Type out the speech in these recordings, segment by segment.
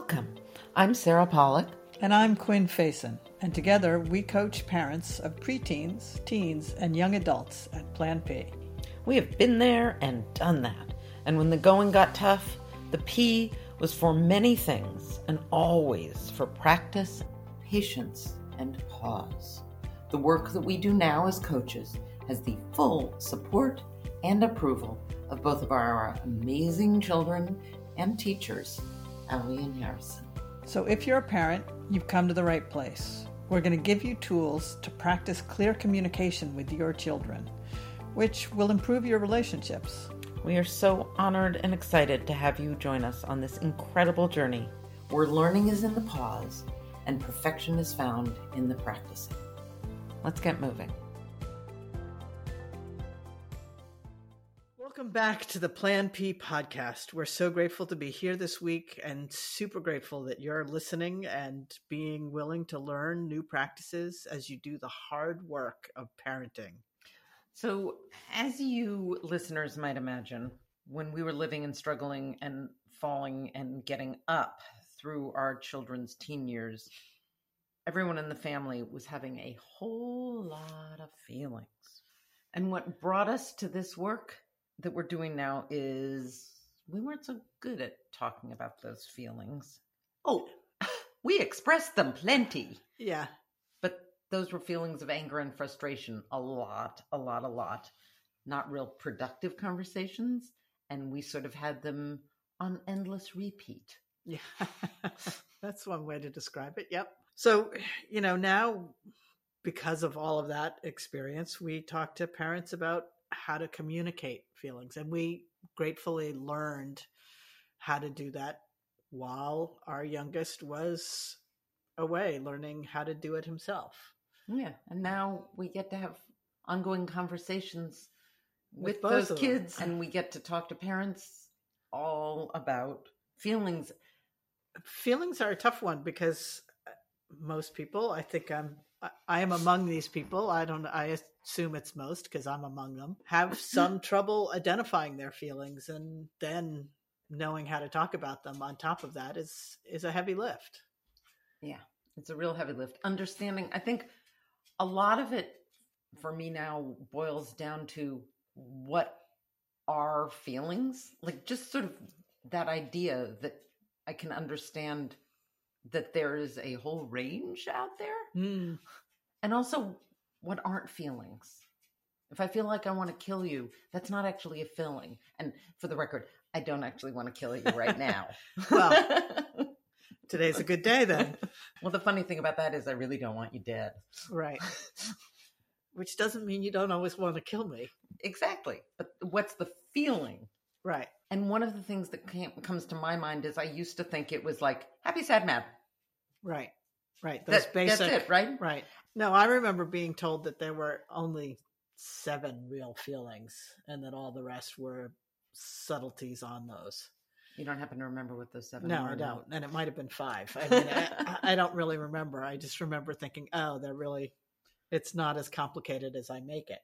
Welcome. I'm Sarah Pollak. And I'm Quinn Faison. And together we coach parents of preteens, teens, and young adults at Plan P. We have been there and done that. And when the going got tough, the P was for many things and always for practice, patience, and pause. The work that we do now as coaches has the full support and approval of both of our amazing children and teachers, Ellie and Harrison. So if you're a parent, you've come to the right place. We're going to give you tools to practice clear communication with your children, which will improve your relationships. We are so honored and excited to have you join us on this incredible journey where learning is in the pause and perfection is found in the practicing. Let's get moving. Welcome back to the Plan P podcast. We're so grateful to be here this week and super grateful that you're listening and being willing to learn new practices as you do the hard work of parenting. So, as you listeners might imagine, when we were living and struggling and falling and getting up through our children's teen years, everyone in the family was having a whole lot of feelings. And what brought us to this work that we're doing now is we weren't so good at talking about those feelings. Oh, we expressed them plenty. Yeah. But those were feelings of anger and frustration a lot, a lot, a lot. Not real productive conversations. And we sort of had them on endless repeat. Yeah. That's one way to describe it. Yep. So, you know, now because of all of that experience, we talk to parents about how to communicate feelings. And we gratefully learned how to do that while our youngest was away learning how to do it himself. Oh, yeah. And now we get to have ongoing conversations with, with those kids and we get to talk to parents all about feelings. Feelings are a tough one because most people, I think I'm I am among these people. I don't. I assume it's most because I'm among them. Have some trouble identifying their feelings, and then knowing how to talk about them. On top of that, is is a heavy lift. Yeah, it's a real heavy lift. Understanding. I think a lot of it for me now boils down to what are feelings like. Just sort of that idea that I can understand that there is a whole range out there. Mm. And also, what aren't feelings? If I feel like I want to kill you, that's not actually a feeling. And for the record, I don't actually want to kill you right now. well, today's a good day then. well, the funny thing about that is I really don't want you dead. Right. Which doesn't mean you don't always want to kill me. Exactly. But what's the feeling? Right. And one of the things that came, comes to my mind is I used to think it was like happy, sad, mad. Right. Right. Those that, basic. That's it, right? Right. No, I remember being told that there were only seven real feelings and that all the rest were subtleties on those. You don't happen to remember what those seven no? I don't. And it might have been five. I mean, I, I don't really remember. I just remember thinking, oh, they're really, it's not as complicated as I make it.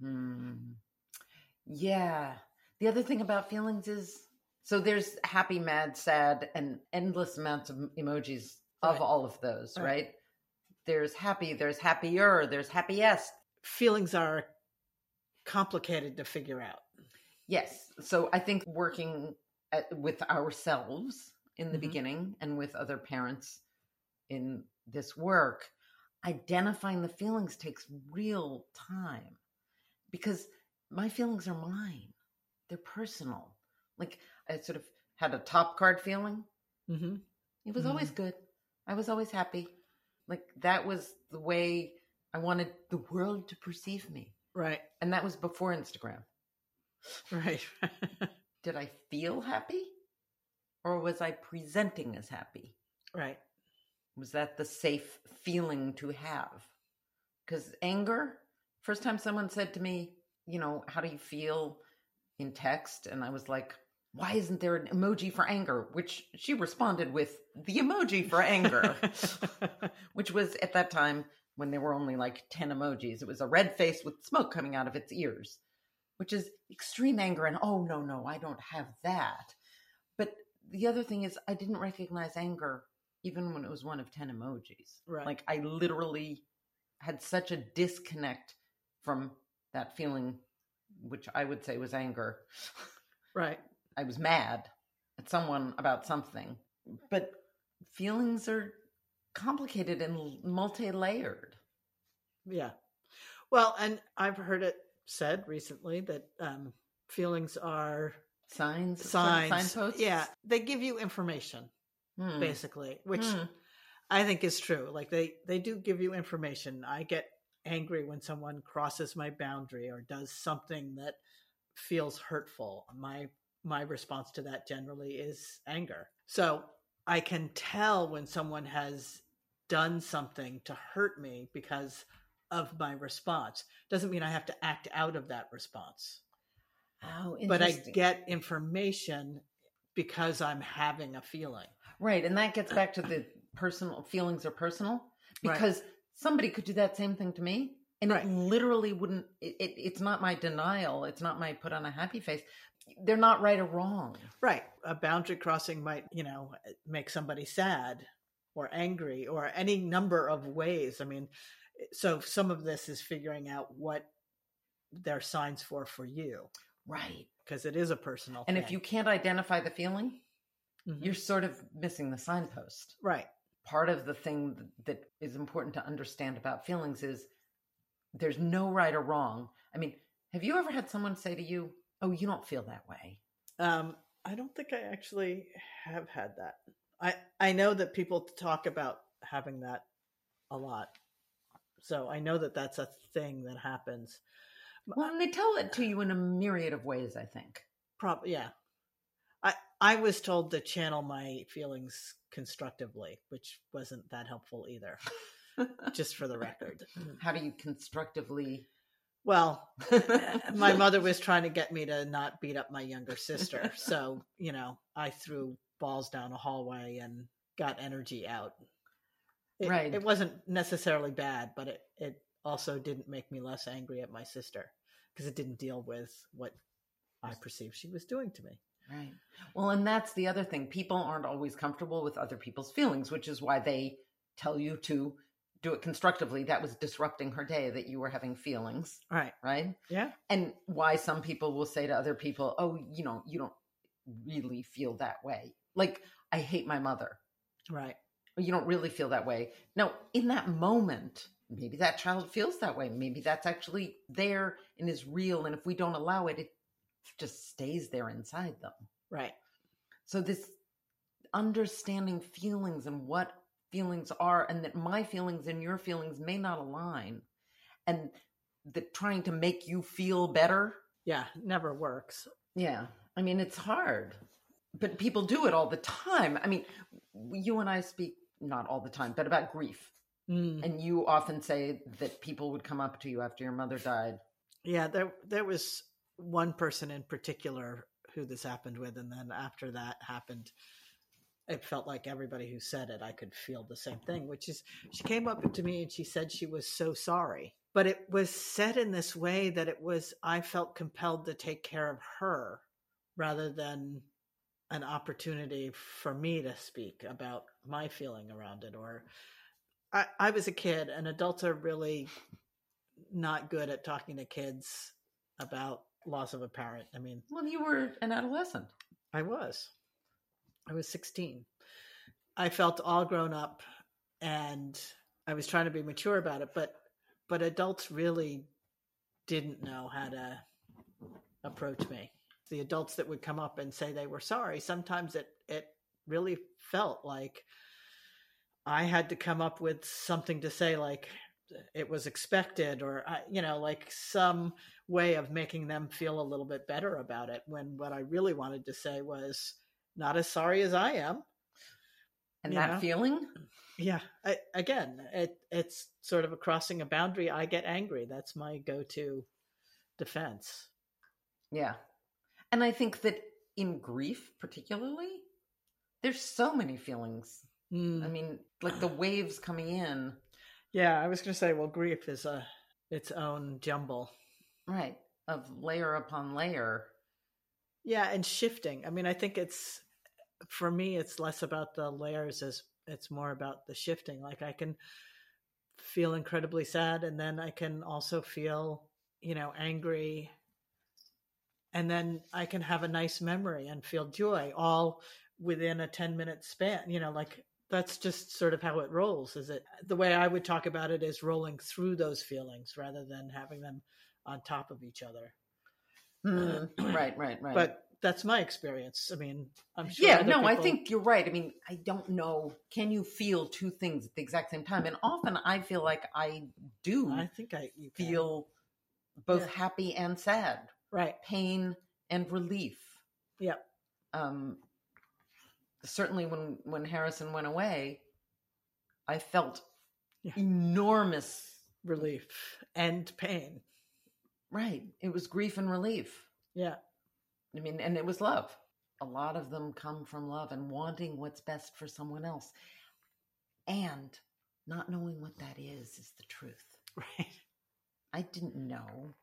Hmm. Yeah. The other thing about feelings is so there's happy, mad, sad, and endless amounts of emojis of right. all of those, right. right? There's happy, there's happier, there's happiest. Feelings are complicated to figure out. Yes. So I think working at, with ourselves in the mm-hmm. beginning and with other parents in this work, identifying the feelings takes real time because my feelings are mine they're personal. Like I sort of had a top card feeling. Mm-hmm. It was mm-hmm. always good. I was always happy. Like that was the way I wanted the world to perceive me. Right. And that was before Instagram. Right. Did I feel happy? Or was I presenting as happy? Right. Was that the safe feeling to have? Because anger, first time someone said to me, you know, how do you feel? In text and I was like, why isn't there an emoji for anger? Which she responded with the emoji for anger, which was at that time when there were only like 10 emojis. It was a red face with smoke coming out of its ears, which is extreme anger. And oh, no, no, I don't have that. But the other thing is, I didn't recognize anger even when it was one of 10 emojis. Right. Like, I literally had such a disconnect from that feeling, which I would say was anger. Right. I was mad at someone about something. But feelings are complicated and multi layered. Yeah. Well, and I've heard it said recently that um, feelings are Signs, signs. signposts. Yeah, they give you information Hmm. basically, which Hmm. I think is true. Like they they do give you information. I get angry when someone crosses my boundary or does something that feels hurtful. My my response to that generally is anger. So I can tell when someone has done something to hurt me because of my response. Doesn't mean I have to act out of that response. Oh, But I get information because I'm having a feeling. Right. And that gets back to the personal feelings are personal Right. Somebody could do that same thing to me and Right. it literally wouldn't, it, it, it's not my denial. It's not my put on a happy face. They're not right or wrong. Right. A boundary crossing might, you know, make somebody sad or angry or any number of ways. I mean, so some of this is figuring out what they're signs for for you Right. because it is a personal And if you can't identify the feeling, Mhm. you're sort of missing the signpost. right. Part of the thing that is important to understand about feelings is there's no right or wrong. I mean, have you ever had someone say to you, Oh, you don't feel that way? Um, I don't think I actually have had that. I I know that people talk about having that a lot. So I know that that's a thing that happens. Well, and they tell it to you in a myriad of ways, I think. Probably, yeah. I I was told to channel my feelings constructively, which wasn't that helpful either. just for the record. How do you constructively? Well, my mother was trying to get me to not beat up my younger sister, so you know, I threw balls down a hallway and got energy out. It, Right. It wasn't necessarily bad, but it it also didn't make me less angry at my sister because it didn't deal with what I perceived she was doing to me. Right. Well, and that's the other thing. People aren't always comfortable with other people's feelings, which is why they tell you to do it constructively. That was disrupting her day that you were having feelings, Right. right? Yeah. And why some people will say to other people, "Oh, you know, you don't really feel that way." Like, I hate my mother. Right. Or you don't really feel that way. Now, in that moment, maybe that child feels that way. Maybe that's actually there and is real. And if we don't allow it, it just stays there inside them. Right. So, this understanding feelings and what feelings are, and that my feelings and your feelings may not align, and that trying to make you feel better. Yeah. Never works. Yeah. I mean, it's hard, but people do it all the time. I mean, you and I speak not all the time, but about grief. Mm. And you often say that people would come up to you after your mother died. Yeah, there there was one person in particular who this happened with, and then after that happened, it felt like everybody who said it, I could feel the same thing. Which is, she came up to me and she said she was so sorry, but it was said in this way that it was I felt compelled to take care of her rather than an opportunity for me to speak about my feeling around it or I, I was a kid and adults are really not good at talking to kids about loss of a parent. I mean, Well, you were an adolescent. I was. I was 16. I felt all grown up and I was trying to be mature about it, but but adults really didn't know how to approach me. The adults that would come up and say they were sorry, sometimes it it really felt like I had to come up with something to say like it was expected or you know like some way of making them feel a little bit better about it when what I really wanted to say was not as sorry as I am. And You that know? feeling? Yeah, I, again, it it's sort of a crossing a boundary. I get angry. That's my go-to defense. Yeah. And I think that in grief, particularly, there's so many feelings. Mm. I mean, like the waves coming in. Yeah, I was going to say, well, grief is a its own jumble. Right. Of layer upon layer. Yeah, and shifting. I mean, I think it's for me, it's less about the layers as it's more about the shifting. Like I can feel incredibly sad and then I can also feel, you know, angry. And then I can have a nice memory and feel joy all within a 10 minute span. You know, like that's just sort of how it rolls. Is it the way I would talk about it is rolling through those feelings rather than having them on top of each other. Mm, right, right, right. But that's my experience. I mean, I'm sure. yeah, no, I think you're right. I mean, I don't know. Can you feel two things at the exact same time? And often I feel like I do I think I you feel both Yeah. happy and sad, right. pain and relief. Yep. Um, certainly when when Harrison went away, I felt Yeah. enormous. Relief and pain. Right, it was grief and relief. Yeah. I mean, and it was love. A lot of them come from love and wanting what's best for someone else. And not knowing what that is is the truth. Right. I didn't know.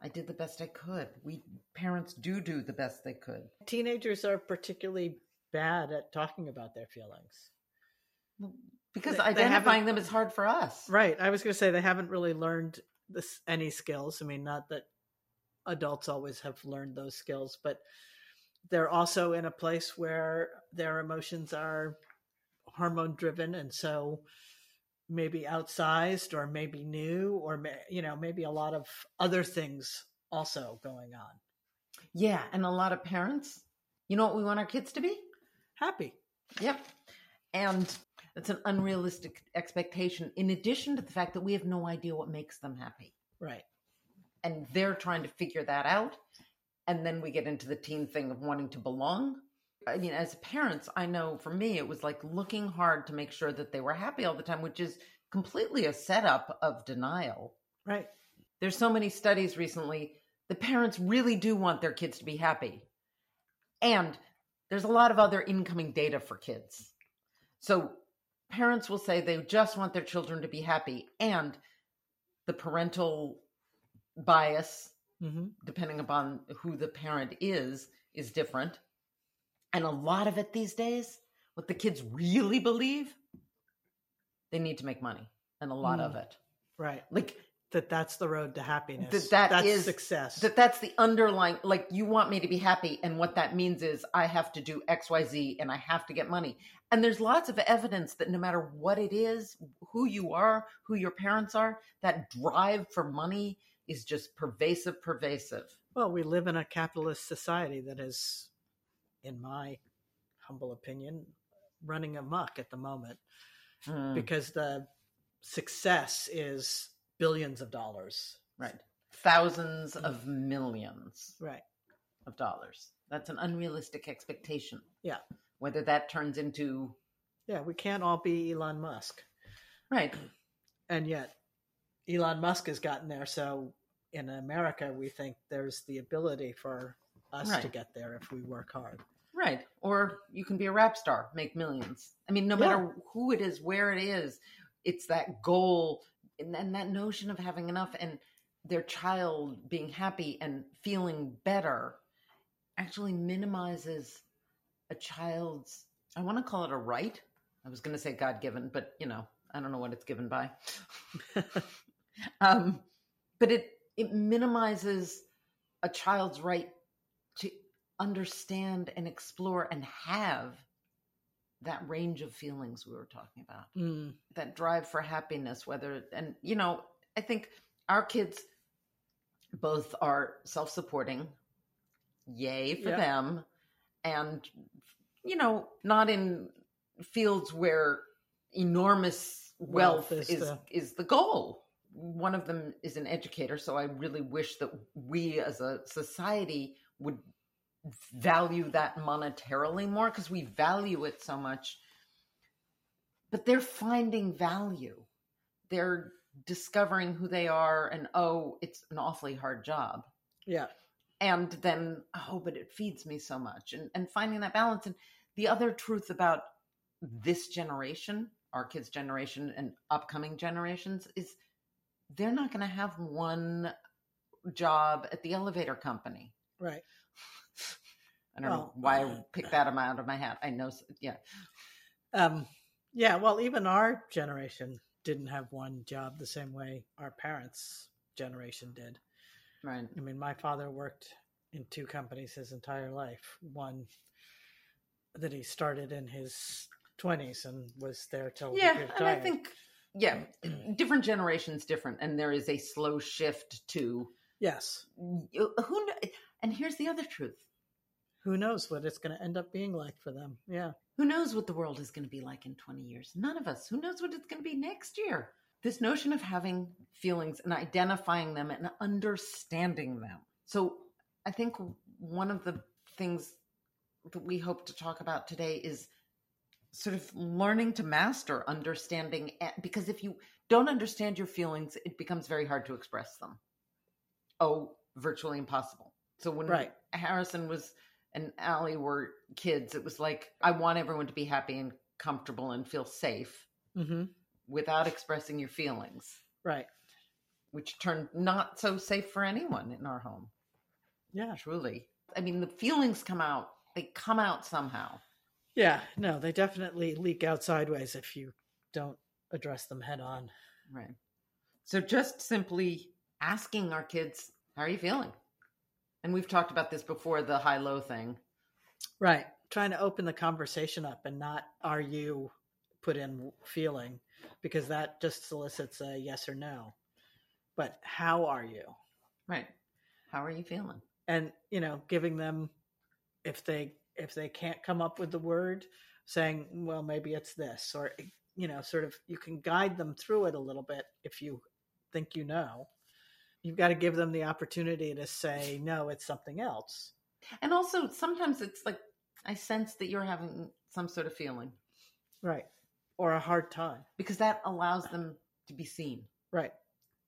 I did the best I could. We parents do do the best they could. Teenagers are particularly bad at talking about their feelings. Because They- they identifying haven't- them is hard for us. Right. I was going to say they haven't really learned this any skills. I mean, not that adults always have learned those skills, but they're also in a place where their emotions are hormone driven and so maybe outsized or maybe new or you know maybe a lot of other things also going on Yeah, and a lot of parents, you know what we want our kids to be? Happy Yep. And it's an unrealistic expectation, in addition to the fact that we have no idea what makes them happy. right And they're trying to figure that out. And then we get into the teen thing of wanting to belong. I mean, as parents, I know for me, it was like looking hard to make sure that they were happy all the time, which is completely a setup of denial. right There's so many studies recently. The parents really do want their kids to be happy. And there's a lot of other incoming data for kids. So parents will say they just want their children to be happy. And the parental bias, hmm depending upon who the parent is, is different. And a lot of it these days, what the kids really believe, they need to make money. And a lot of it. right Like that that's the road to happiness. That- that that's is- success. that that's the underlying like you want me to be happy and what that means is i have to do xyz and i have to get money. And there's lots of evidence that no matter what it is who you are who your parents are that drive for money is just pervasive pervasive. Well, we live in a capitalist society that is, in my humble opinion, running amok at the moment. Mm, because the success is billions of dollars. right thousands of mm. millions Right. of dollars that's an unrealistic expectation Yeah. whether that turns into Yeah, we can't all be Elon Musk. right And yet, Elon Musk has gotten there. So in America, we think there's the ability for us to get there if we work hard. Right. Or you can be a rap star, make millions. I mean, no matter who it is, where it is, it's that goal and that notion of having enough and their child being happy and feeling better actually minimizes a child's, I want to call it a right. I was going to say God given, but you know, I don't know what it's given by. um, but it, it minimizes a child's right to understand and explore and have that range of feelings we were talking about Mm, that drive for happiness whether and you know i think our kids both are self-supporting. Yay for Yeah. them. And you know not in fields where enormous wealth, Wealth is is the- is the goal. One of them is an educator so i really wish that we as a society would value that monetarily more because we value it so much. But they're finding value. They're discovering who they are and oh it's an awfully hard job. Yeah. and then oh but it feeds me so much. And and finding that balance. And the other truth about this generation our kids generation and upcoming generations is they're not going to have one job at the elevator company. Right. I don't Well, know why I picked that out of my hat. I know, yeah, Um, yeah, well, even our generation didn't have one job the same way our parents' generation did. right. I mean, my father worked in two companies his entire life. One that he started in his 20s and was there till he Yeah, and I think yeah, different generations different, and there is a slow shift to yes. who. And here's the other truth: Who knows what it's going to end up being like for them? Yeah. who knows what the world is going to be like in 20 years? None of us. Who knows what it's going to be next year? This notion of having feelings and identifying them and understanding them. So, I think one of the things that we hope to talk about today is sort of learning to master understanding because if you don't understand your feelings it becomes very hard to express them oh virtually impossible so when Right. harrison was and Allie were kids it was like i want everyone to be happy and comfortable and feel safe hmm without expressing your feelings Right. which turned not so safe for anyone in our home Yeah. truly i mean the feelings come out they come out somehow Yeah. No, they definitely leak out sideways if you don't address them head on. Right. So just simply asking our kids, how are you feeling? And we've talked about this before the high low thing. Right. Trying to open the conversation up and not are you put in feeling because that just solicits a yes or no. But how are you? Right. How are you feeling? And you know, giving them if they if they can't come up with the word, saying, well, maybe it's this or you know, sort of you can guide them through it a little bit if you think you know. You've got to give them the opportunity to say, no, it's something else. And also sometimes it's like I sense that you're having some sort of feeling Right. Or a hard time. because that allows them to be seen. Right.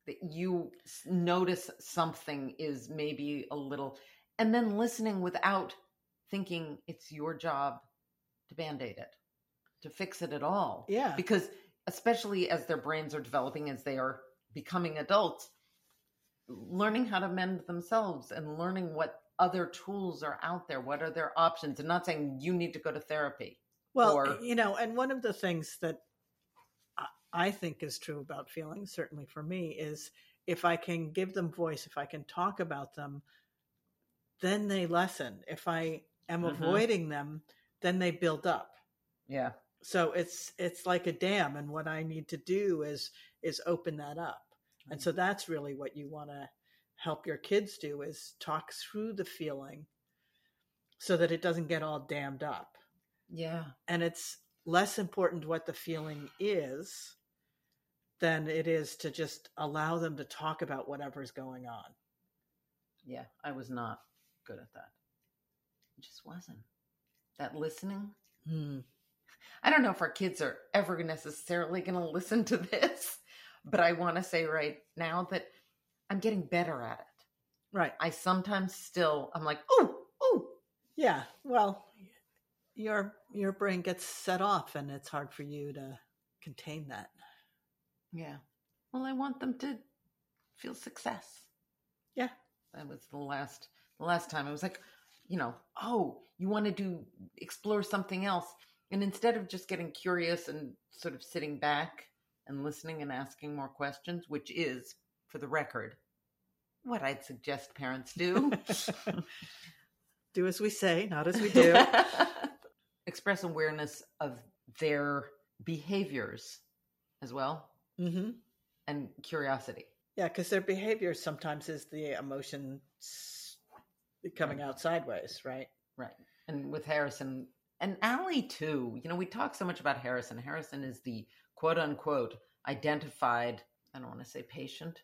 That you notice something is maybe a little and then listening without thinking it's your job to band-aid it, to fix it at all. Yeah. because especially as their brains are developing as they are becoming adults learning how to mend themselves and learning what other tools are out there what are their options and not saying you need to go to therapy Well, or- you know, and one of the things that I- think is true about feelings, certainly for me, is if I can give them voice, if I can talk about them, then they lessen. If I am Mhm. avoiding them, then they build up. yeah So it's it's like a dam, and what I need to do is is open that up. And so that's really what you want to help your kids do is talk through the feeling so that it doesn't get all dammed up. Yeah. And it's less important what the feeling is than it is to just allow them to talk about whatever's going on. yeah i was not good at that. It just wasn't. That listening? Hmm. I don't know if our kids are ever necessarily going to listen to this but i want to say right now that i'm getting better at it Right. I sometimes still I'm like, oh, oh, Yeah. Well, your your brain gets set off and it's hard for you to contain that. yeah. Well, I want them to feel success. Yeah. That was the last the last time I was like, you know, oh, you want to do explore something else, and instead of just getting curious and sort of sitting back and listening and asking more questions, which is, for the record, what I'd suggest parents do. Do as we say, not as we do. Express awareness of their behaviors as well hmm and curiosity. Yeah, because their behavior sometimes is the emotions coming out sideways, right? Right. And with Harrison and Allie too, you know, we talk so much about Harrison. Harrison is the quote unquote identified, I don't want to say patient,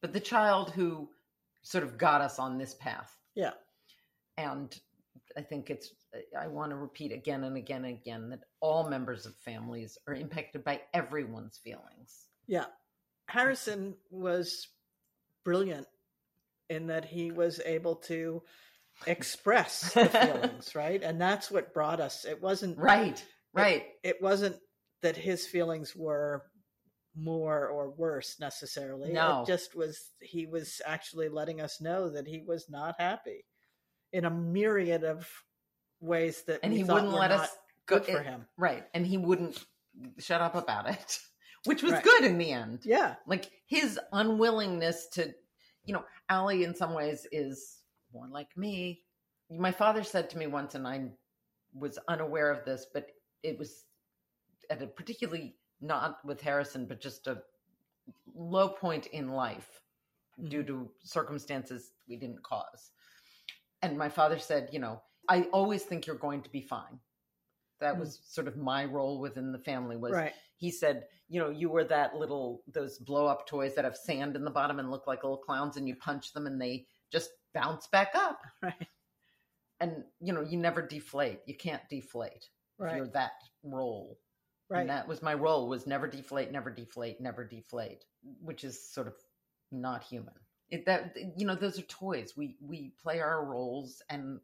but the child who sort of got us on this path. Yeah. And I think it's, I want to repeat again and again and again that all members of families are impacted by everyone's feelings. Yeah. Harrison was brilliant in that he was able to express the feelings, right? And that's what brought us. It wasn't Right. Right. It wasn't that his feelings were more or worse necessarily. No. It just was he was actually letting us know that he was not happy in a myriad of ways that and we he wouldn't let us go good for it- him. right and he wouldn't shut up about it which was Right. good in the end Yeah, like his unwillingness to you know Allie in some ways is more like me my father said to me once and I was unaware of this but it was at a particularly not with Harrison but just a low point in life due to circumstances we didn't cause and my father said you know I always think you're going to be fine that Mm. was sort of my role within the family was right. he said, you know, you were that little those blow up toys that have sand in the bottom and look like little clowns, and you punch them and they just bounce back up. Right. And you know, you never deflate. You can't deflate if you're that role. Right. And that was my role was never deflate, never deflate, never deflate, which is sort of not human. It, that you know, those are toys. We we play our roles and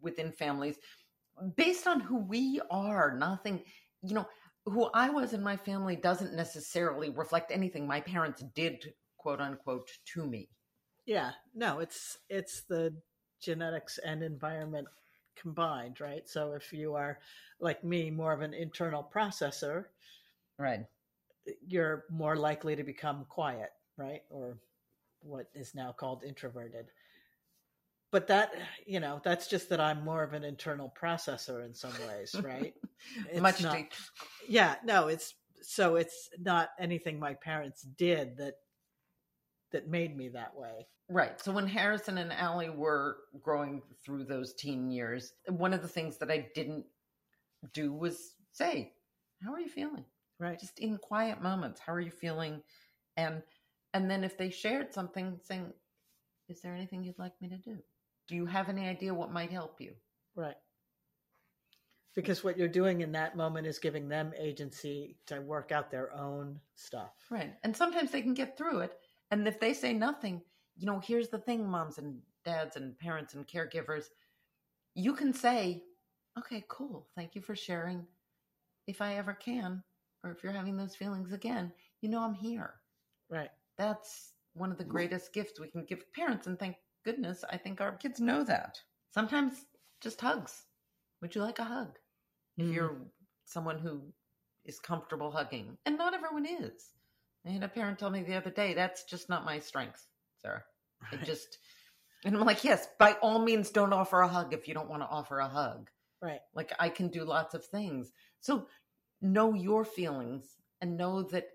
within families based on who we are. Nothing, you know, who I was in my family doesn't necessarily reflect anything my parents did, quote unquote, to me. Yeah, no, it's it's the genetics and environment combined, right? So if you are like me, more of an internal processor, Right. you're more likely to become quiet, right? Or what is now called introverted. But that, you know, that's just that I'm more of an internal processor in some ways, right? Much not- to, yeah, no, it's so it's not anything my parents did that that made me that way. Right. So when Harrison and Allie were growing through those teen years, one of the things that I didn't do was say, "How are you feeling?" Right. Just in quiet moments, "How are you feeling?" And and then if they shared something, saying, "Is there anything you'd like me to do? Do you have any idea what might help you?" Right. Because what you're doing in that moment is giving them agency to work out their own stuff. Right. And sometimes they can get through it. And if they say nothing, you know, here's the thing, moms and dads and parents and caregivers, you can say, okay, cool. Thank you for sharing. If I ever can, or if you're having those feelings again, you know, I'm here. Right. That's one of the greatest gifts we can give parents. And thank goodness, I think our kids know that. Sometimes just hugs. Would you like a hug? If Mm. you're someone who is comfortable hugging, and not everyone is. I had a parent tell me the other day, that's just not my strength, Sarah. Right. just, and I'm like, yes, by all means, don't offer a hug if you don't want to offer a hug. Right. Like, I can do lots of things. So, know your feelings and know that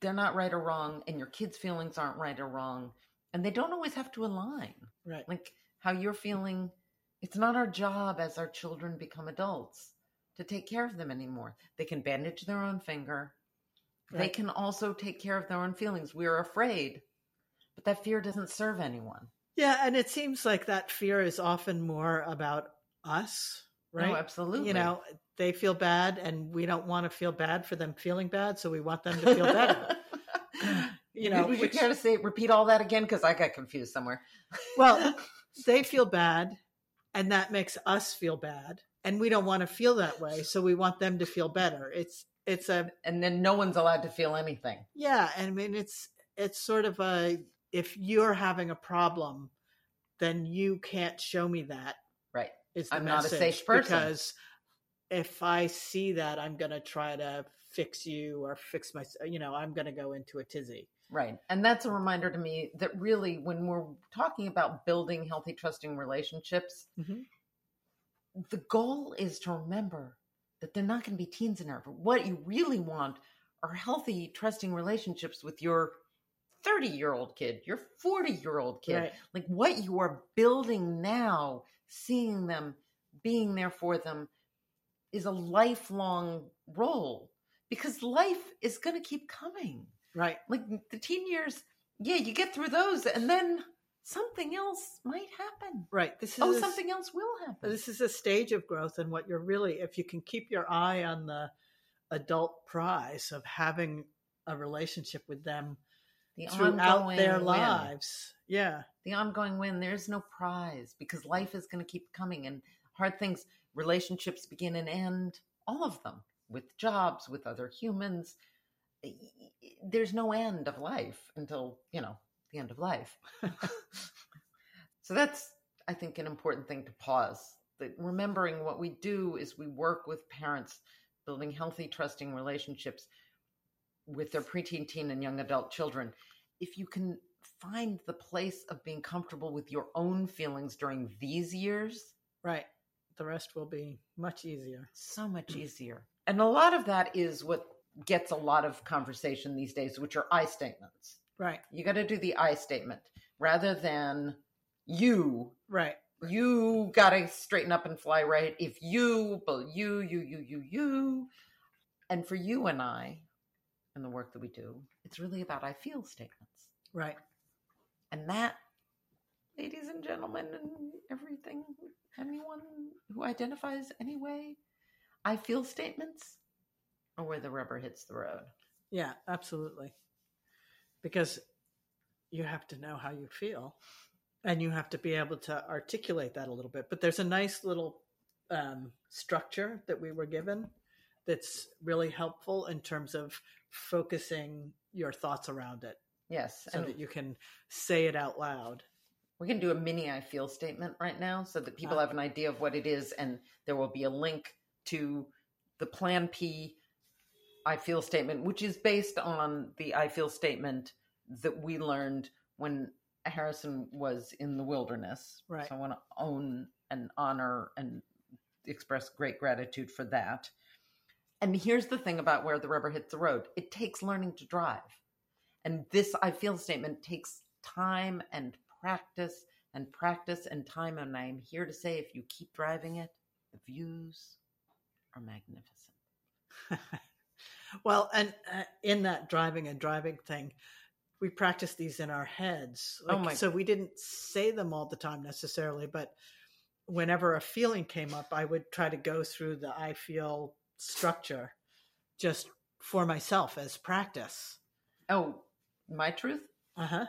they're not right or wrong, and your kids' feelings aren't right or wrong. And they don't always have to align. Right. Like, how you're feeling, it's not our job as our children become adults to take care of them anymore. They can bandage their own finger. They can also take care of their own feelings. We are afraid, but that fear doesn't serve anyone. Yeah, and it seems like that fear is often more about us, oh, right? No, absolutely. You know, they feel bad and we don't want to feel bad for them feeling bad, so we want them to feel better. you know, would you care to say repeat all that again? Because I got confused somewhere. Well, they feel bad and that makes us feel bad and we don't want to feel that way, so we want them to feel better. It's it's a and then no one's allowed to feel anything. Yeah, And I mean it's it's sort of a if you're having a problem, then you can't show me that. Right. Is I'm not a safe person. because if I see that, I'm going to try to fix you or fix my. You know, I'm going to go into a tizzy. Right. And that's a reminder to me that really, when we're talking about building healthy, trusting relationships, Mhm. the goal is to remember that they're not going to be teens in there. But what you really want are healthy, trusting relationships with your 30 year old kid, your 40 year old kid. Right. Like what you are building now, seeing them, being there for them, is a lifelong role because life is going to keep coming Right. like the teen years yeah you get through those and then something else might happen Right. This oh, is oh a- something else will happen This is a stage of growth, and what you're really, if you can keep your eye on the adult prize of having a relationship with them the throughout their win. lives. Yeah. the ongoing win there's no prize because life is going to keep coming and hard things relationships begin and end all of them with jobs with other humans there's no end of life until you know the end of life so that's i think an important thing to pause that remembering what we do is we work with parents building healthy, trusting relationships with their preteen, teen, and young adult children. If you can find the place of being comfortable with your own feelings during these years, Right. The rest will be much easier. so much easier. And a lot of that is what gets a lot of conversation these days, which are I statements. Right. You got to do the I statement rather than you. Right. You got to straighten up and fly right. If you, but you, you, you, you, you. And for you and I, and the work that we do, it's really about I feel statements. Right. And that, ladies and gentlemen, and everything, anyone who identifies anyway, I feel statements are where the rubber hits the road. Yeah, absolutely. Because you have to know how you feel and you have to be able to articulate that a little bit. But there's a nice little um, structure that we were given that's really helpful in terms of focusing your thoughts around it Yes. so and that you can say it out loud. We can do a mini I feel statement right now so that people Ah. have an idea of what it is. And there will be a link to the Plan P I feel statement, which is based on the I feel statement that we learned when Harrison was in the wilderness. Right. So I want to own and honor and express great gratitude for that. And here's the thing about where the rubber hits the road it takes learning to drive. And this I feel statement takes time and practice and practice and time. And I'm here to say if you keep driving it, the views are magnificent. well, and uh, in that driving and driving thing, we practice these in our heads. Oh my- So we didn't say them all the time necessarily, but whenever a feeling came up, I would try to go through the I feel structure just for myself as practice. Oh, my truth? Uh huh.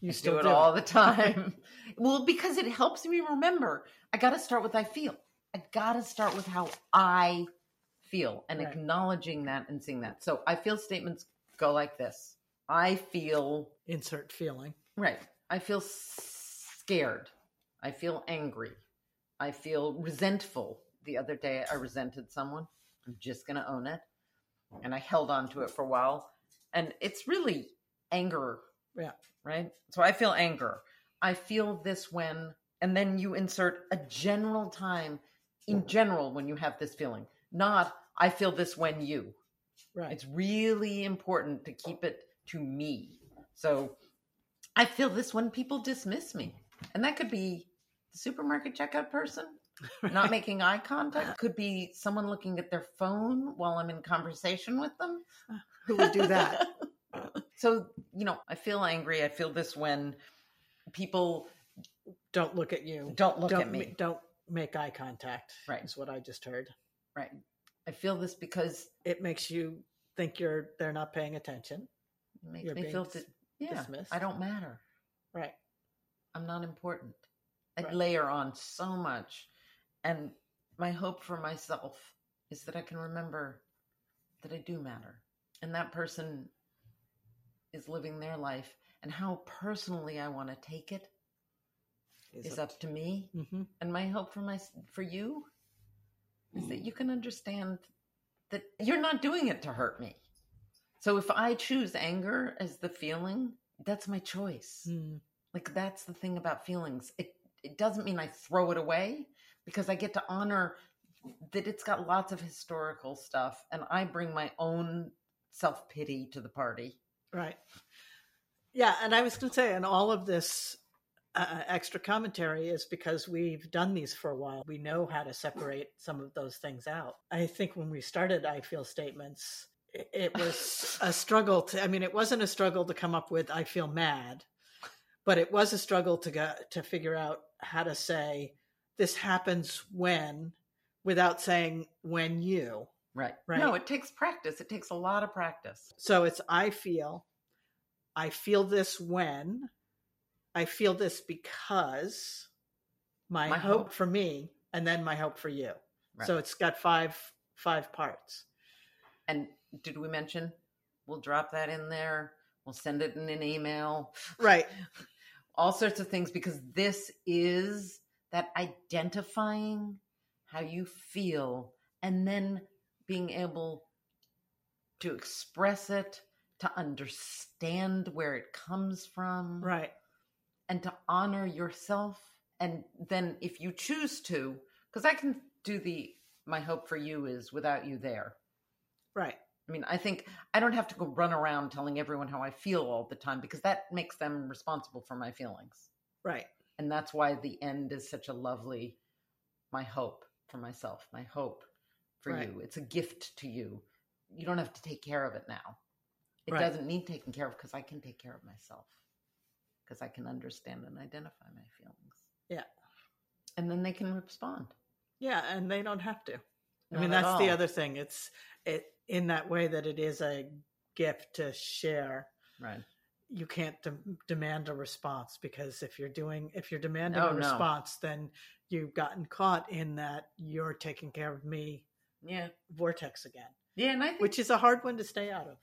You I still do it all the time. well, because it helps me remember. I got to start with I feel. I got to start with how I feel and Right. acknowledging that and seeing that. So I feel statements go like this. I feel Insert feeling. Right. I feel scared. I feel angry. I feel resentful. The other day, I resented someone. I'm just going to own it. And I held on to it for a while. And it's really anger. Yeah. Right. So I feel anger. I feel this when, and then you insert a general time in general when you have this feeling, not I feel this when you. Right. It's really important to keep it to me. So I feel this when people dismiss me. And that could be the supermarket checkout person not making eye contact, could be someone looking at their phone while I'm in conversation with them. Who would do that? so, you know, I feel angry. I feel this when people don't look at you. don't look don't at me. don't make eye contact. Right. Is what I just heard. Right. I feel this because It makes you think you're they're not paying attention. it makes You're me feel, dis- yeah, dismissed. I don't matter. Right. I'm not important. I Right. layer on so much. And my hope for myself is that I can remember that I do matter. And that person is living their life. And how personally I want to take it is up to me. hmm And my hope for my for you is that you can understand that you're not doing it to hurt me. So if I choose anger as the feeling, that's my choice. Mm. Like that's the thing about feelings. It it doesn't mean I throw it away because I get to honor that it's got lots of historical stuff and I bring my own self-pity to the party. Right. Yeah, and I was going to say, and all of this uh, extra commentary is because we've done these for a while. We know how to separate some of those things out. I think when we started I Feel Statements, it was a struggle to, I mean, it wasn't a struggle to come up with I Feel Mad, but it was a struggle to go, to figure out how to say, this happens when, without saying when you. Right. Right. No, it takes practice. It takes a lot of practice. So it's I feel, I feel this when, I feel this because, my, My hope, hope. for me, and then my hope for you. Right. So it's got five five parts. And did we mention we'll drop that in there? We'll send it in an email. Right. All sorts of things because this is that identifying how you feel and then being able to express it, to understand where it comes from, Right. And to honor yourself. And then, if you choose to, because I can do the my hope for you is without you there. Right. I mean, I think I don't have to go run around telling everyone how I feel all the time because that makes them responsible for my feelings. Right. And that's why the end is such a lovely, my hope for myself, my hope for Right. you. It's a gift to you. You don't have to take care of it now. It Right. doesn't need taken care of because I can take care of myself because I can understand and identify my feelings. Yeah. And then they can respond. Yeah, and they don't have to. I mean, at that's the other thing. It's it in that way that it is a gift to share. Right. You can't de- demand a response because if you're doing if you're demanding Oh, a no. response, then you've gotten caught in that you're taking care of me Yeah. vortex again, Yeah. And I think which is a hard one to stay out of.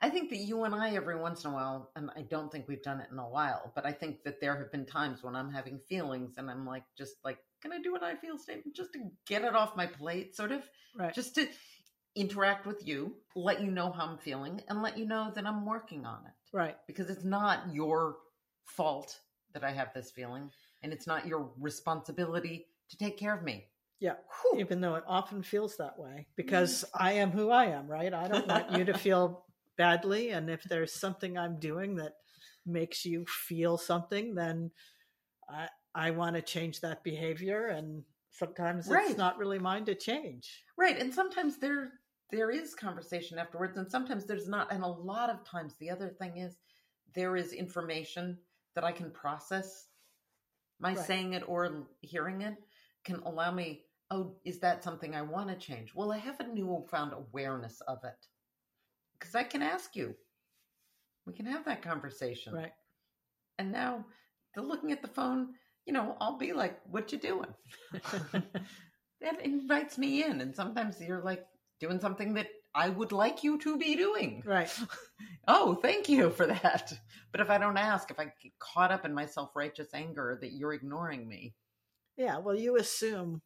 I think that you and I, every once in a while, and I don't think we've done it in a while, but I think that there have been times when I'm having feelings and I'm like, just like, can I do what I feel statement just to get it off my plate, sort of, Right. just to interact with you, let you know how I'm feeling, and let you know that I'm working on it right. because it's not your fault that I have this feeling, and it's not your responsibility to take care of me. Yeah. Whew. Even though it often feels that way because I am who I am, right? I don't want you to feel badly. And if there's something I'm doing that makes you feel something, then I, I want to change that behavior. And sometimes Right. it's not really mine to change. Right, and sometimes there there is conversation afterwards, and sometimes there's not. And a lot of times, the other thing is there is information that I can process. My Right. saying it or hearing it can allow me. Oh, is that something I want to change? Well, I have a newfound awareness of it because I can ask you. We can have that conversation, Right. and now the looking at the phone. You know, I'll be like, "What you doing?" that invites me in and sometimes you're like doing something that i would like you to be doing right. oh thank you for that but if i don't ask if i get caught up in my self-righteous anger that you're ignoring me Yeah. Well, you assume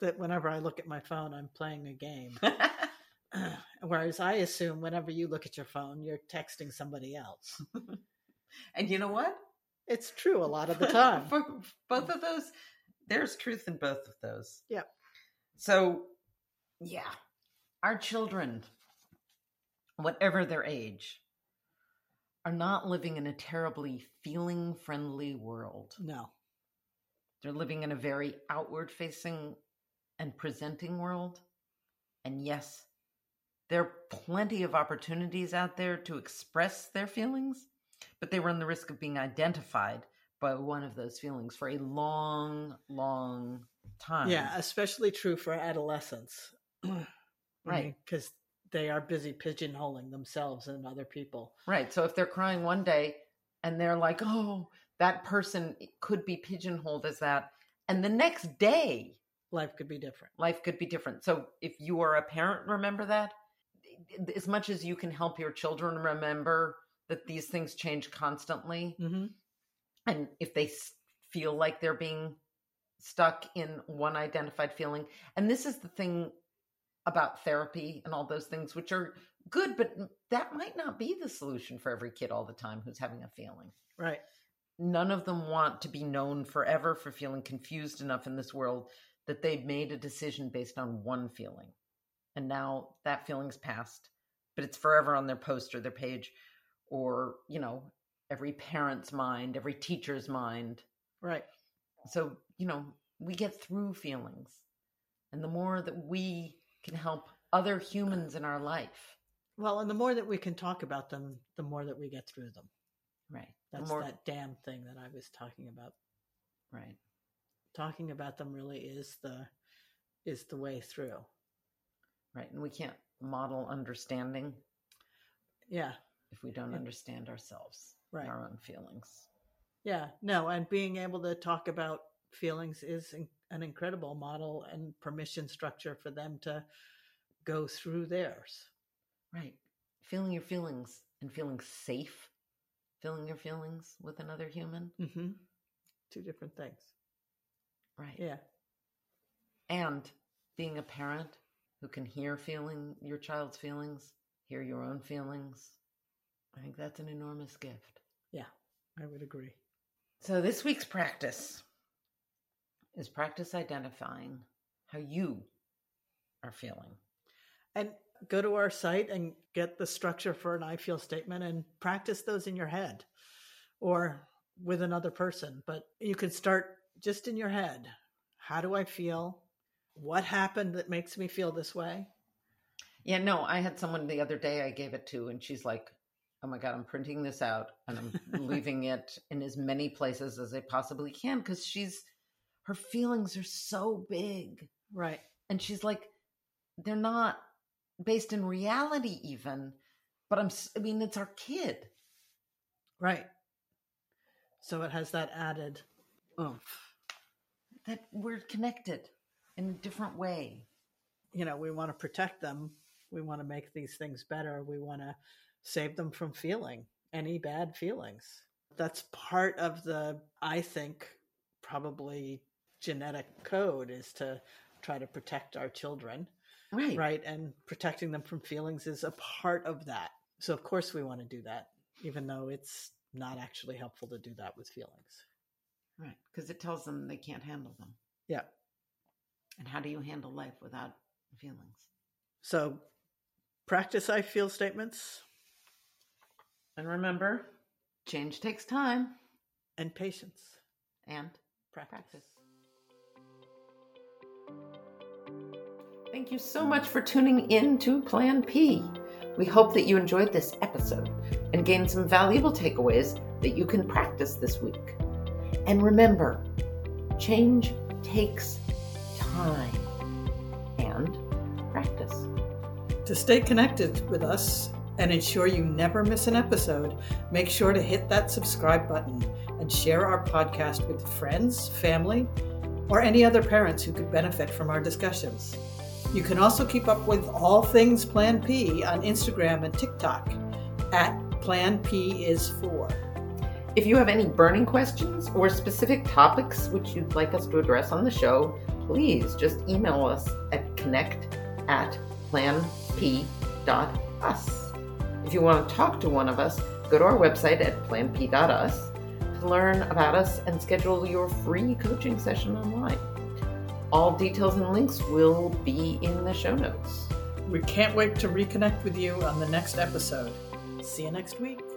that whenever I look at my phone, I'm playing a game. Whereas I assume whenever you look at your phone, you're texting somebody else. and you know what It's true a lot of the time. for both of those there's truth in both of those Yeah. so yeah our children whatever their age are not living in a terribly feeling friendly world No. They're living in a very outward facing and presenting world. And yes, there are plenty of opportunities out there to express their feelings, but they run the risk of being identified by one of those feelings for a long, long time. Yeah, especially true for adolescents. Right. Because they are busy pigeonholing themselves and other people. Right. So if they're crying one day and they're like, oh, that person could be pigeonholed as that. And the next day, Life could be different. life could be different. So if you are a parent, remember that. As much as you can help your children remember that these things change constantly, hmm and if they feel like they're being stuck in one identified feeling, and this is the thing about therapy and all those things, which are good, but that might not be the solution for every kid all the time who's having a feeling Right. none of them want to be known forever for feeling confused enough in this world that they've made a decision based on one feeling. And now that feeling's passed, but it's forever on their post or their page or, you know, every parent's mind, every teacher's mind. Right. So, you know, we get through feelings. And the more that we can help other humans in our life, Well, and the more that we can talk about them, the more that we get through them. right? the That's more, that damn thing that I was talking about. right. Talking about them really is the is the way through. Right. And we can't model understanding Yeah. if we don't Yeah. understand ourselves Right. our own feelings. Yeah. No, and being able to talk about feelings is an incredible model and permission structure for them to go through theirs. Right. Feeling your feelings and feeling safe, feeling your feelings with another human. hmm Two different things. Right. Yeah. And being a parent who can hear feeling your child's feelings, hear your own feelings, I think that's an enormous gift. Yeah, I would agree. So this week's practice is practice identifying how you are feeling. And go to our site and get the structure for an I feel statement and practice those in your head or with another person. But you can start just in your head. How do I feel? What happened that makes me feel this way? Yeah, no, I had someone the other day I gave it to, and she's like, Oh my God, I'm printing this out and I'm leaving it in as many places as I possibly can because she's, her feelings are so big. Right. And she's like, they're not based in reality, even, but I'm, I mean, it's our kid. Right. So it has that added oomph. That we're connected in a different way. You know, we want to protect them. We want to make these things better. We want to save them from feeling any bad feelings. That's part of the, I think, probably genetic code is to try to protect our children. Right. Right. And protecting them from feelings is a part of that. So, of course, we want to do that, even though it's not actually helpful to do that with feelings. Right. Because it tells them they can't handle them. Yeah. And how do you handle life without feelings? So, practice I feel statements And remember, change takes time and patience. and Practice. practice. Thank you so much for tuning in to Plan P. We hope that you enjoyed this episode and gained some valuable takeaways that you can practice this week. And remember, change takes time and practice. To stay connected with us and ensure you never miss an episode, make sure to hit that subscribe button and share our podcast with friends, family, or any other parents who could benefit from our discussions. You can also keep up with all things Plan P on Instagram and TikTok at Plan P is for. If you have any burning questions or specific topics which you'd like us to address on the show, please just email us at connect at planp.us. If you want to talk to one of us, go to our website at planp.us to learn about us and schedule your free coaching session online. All details and links will be in the show notes. We can't wait to reconnect with you on the next episode. See you next week.